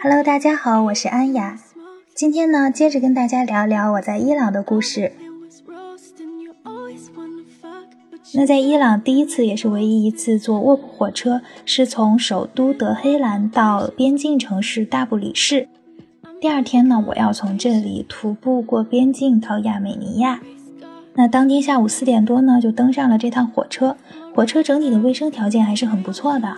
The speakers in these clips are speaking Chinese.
Hello，大家好，我是安雅。今天呢，接着跟大家聊聊我在伊朗的故事。那在伊朗第一次也是唯一一次坐卧铺火车，是从首都德黑兰到边境城市大布里士。第二天呢，我要从这里徒步过边境到亚美尼亚。那当天下午四点多呢，就登上了这趟火车。火车整体的卫生条件还是很不错的，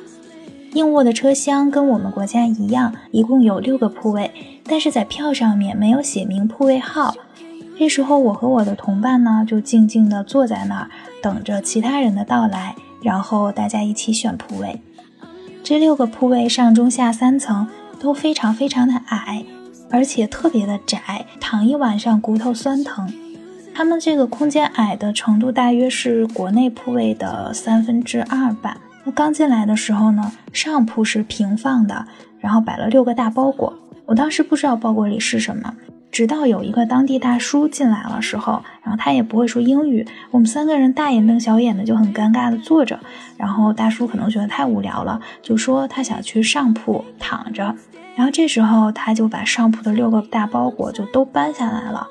硬卧的车厢跟我们国家一样，一共有六个铺位，但是在票上面没有写明铺位号。这时候我和我的同伴呢，就静静地坐在那儿，等着其他人的到来，然后大家一起选铺位。这六个铺位上中下三层都非常非常的矮，而且特别的窄，躺一晚上骨头酸疼。他们这个空间矮的程度大约是国内铺位的三分之二吧。那刚进来的时候呢，上铺是平放的，然后摆了六个大包裹。我当时不知道包裹里是什么，直到有一个当地大叔进来了时候，然后他也不会说英语，我们三个人大眼瞪小眼的就很尴尬的坐着。然后大叔可能觉得太无聊了，就说他想去上铺躺着。然后这时候他就把上铺的六个大包裹就都搬下来了。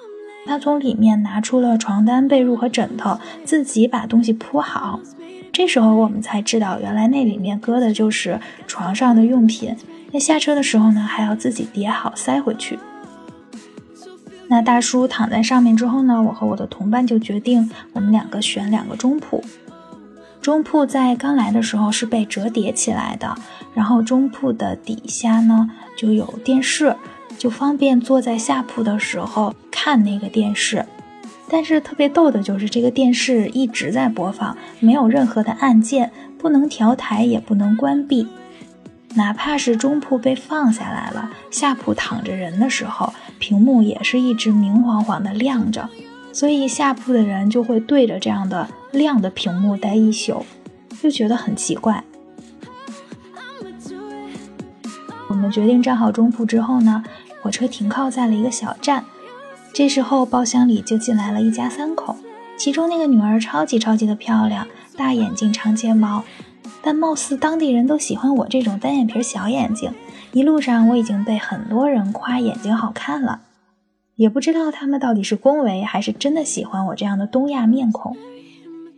他从里面拿出了床单、被褥和枕头，自己把东西铺好。这时候我们才知道，原来那里面搁的就是床上的用品。那下车的时候呢，还要自己叠好塞回去。那大叔躺在上面之后呢，我和我的同伴就决定，我们两个选两个中铺。中铺在刚来的时候是被折叠起来的，然后中铺的底下呢就有电视。就方便坐在下铺的时候看那个电视，但是特别逗的就是这个电视一直在播放，没有任何的按键，不能调台也不能关闭。哪怕是中铺被放下来了，下铺躺着人的时候，屏幕也是一直明晃晃的亮着，所以下铺的人就会对着这样的亮的屏幕待一宿，就觉得很奇怪。我们决定站好中铺之后呢。火车停靠在了一个小站，这时候包厢里就进来了一家三口，其中那个女儿超级超级的漂亮，大眼睛长睫毛，但貌似当地人都喜欢我这种单眼皮小眼睛。一路上我已经被很多人夸眼睛好看了，也不知道他们到底是恭维还是真的喜欢我这样的东亚面孔。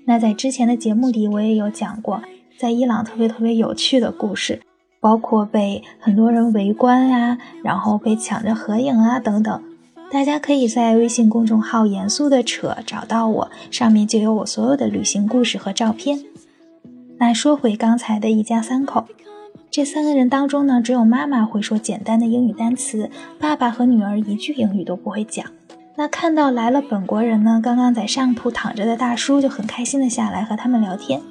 那在之前的节目里我也有讲过，在伊朗特别特别有趣的故事。包括被很多人围观啊，然后被抢着合影啊等等，大家可以在微信公众号“严肃的扯”找到我，上面就有我所有的旅行故事和照片。那说回刚才的一家三口，这三个人当中呢，只有妈妈会说简单的英语单词，爸爸和女儿一句英语都不会讲。那看到来了本国人呢，刚刚在上铺躺着的大叔就很开心的下来和他们聊天。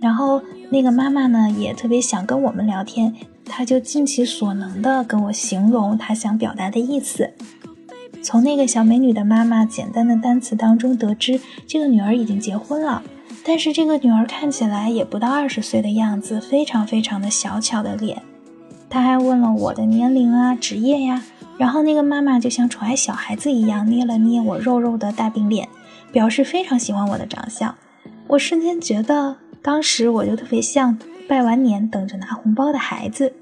然后那个妈妈呢，也特别想跟我们聊天，她就尽其所能的跟我形容她想表达的意思。从那个小美女的妈妈简单的单词当中得知，这个女儿已经结婚了，但是这个女儿看起来也不到二十岁的样子，非常非常的小巧的脸。她还问了我的年龄啊、职业呀，然后那个妈妈就像宠爱小孩子一样，捏了捏我肉肉的大饼脸，表示非常喜欢我的长相。我瞬间觉得。当时我就特别像拜完年等着拿红包的孩子，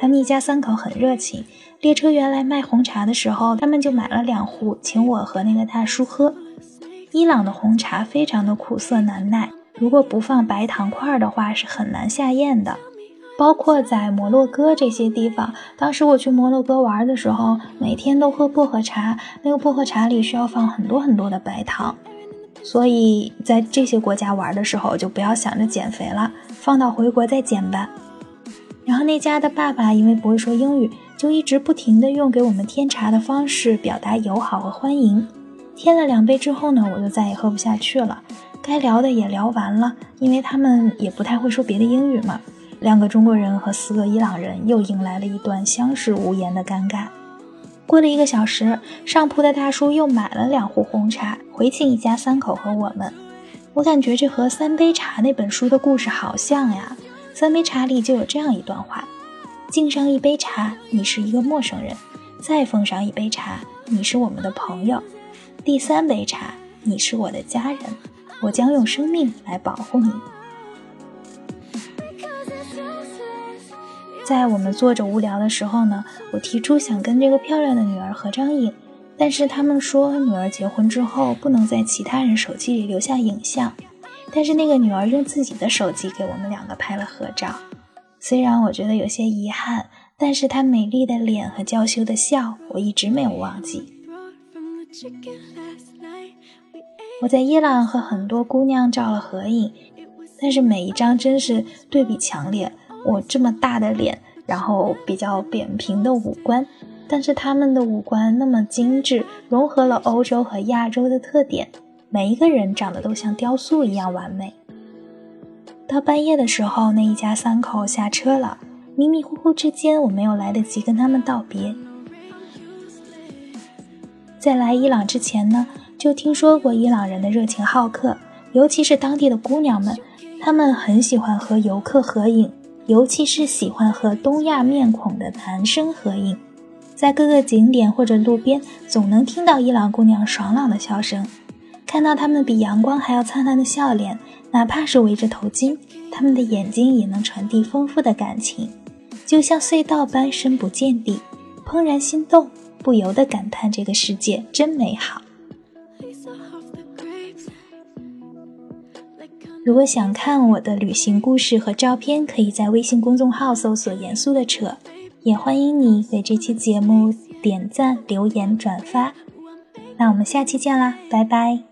他们一家三口很热情。列车员来卖红茶的时候，他们就买了两壶，请我和那个大叔喝。伊朗的红茶非常的苦涩难耐，如果不放白糖块的话是很难下咽的。包括在摩洛哥这些地方，当时我去摩洛哥玩的时候，每天都喝薄荷茶，那个薄荷茶里需要放很多很多的白糖。所以在这些国家玩的时候，就不要想着减肥了，放到回国再减吧。然后那家的爸爸因为不会说英语，就一直不停的用给我们添茶的方式表达友好和欢迎。添了两杯之后呢，我就再也喝不下去了，该聊的也聊完了，因为他们也不太会说别的英语嘛。两个中国人和四个伊朗人又迎来了一段相视无言的尴尬。过了一个小时，上铺的大叔又买了两壶红茶，回请一家三口和我们。我感觉这和《三杯茶》那本书的故事好像呀，《三杯茶》里就有这样一段话：敬上一杯茶，你是一个陌生人；再奉上一杯茶，你是我们的朋友；第三杯茶，你是我的家人，我将用生命来保护你。在我们坐着无聊的时候呢，我提出想跟这个漂亮的女儿合张影，但是他们说女儿结婚之后不能在其他人手机里留下影像。但是那个女儿用自己的手机给我们两个拍了合照。虽然我觉得有些遗憾，但是她美丽的脸和娇羞的笑，我一直没有忘记。我在伊朗和很多姑娘照了合影，但是每一张真是对比强烈。我这么大的脸，然后比较扁平的五官，但是他们的五官那么精致，融合了欧洲和亚洲的特点，每一个人长得都像雕塑一样完美。到半夜的时候，那一家三口下车了，迷迷糊糊之间，我没有来得及跟他们道别。在来伊朗之前呢，就听说过伊朗人的热情好客，尤其是当地的姑娘们，她们很喜欢和游客合影。尤其是喜欢和东亚面孔的男生合影，在各个景点或者路边，总能听到伊朗姑娘爽朗的笑声，看到他们比阳光还要灿烂的笑脸，哪怕是围着头巾，他们的眼睛也能传递丰富的感情，就像隧道般深不见底，怦然心动，不由得感叹这个世界真美好。如果想看我的旅行故事和照片，可以在微信公众号搜索“严肃的扯”，也欢迎你给这期节目点赞、留言、转发。那我们下期见啦，拜拜。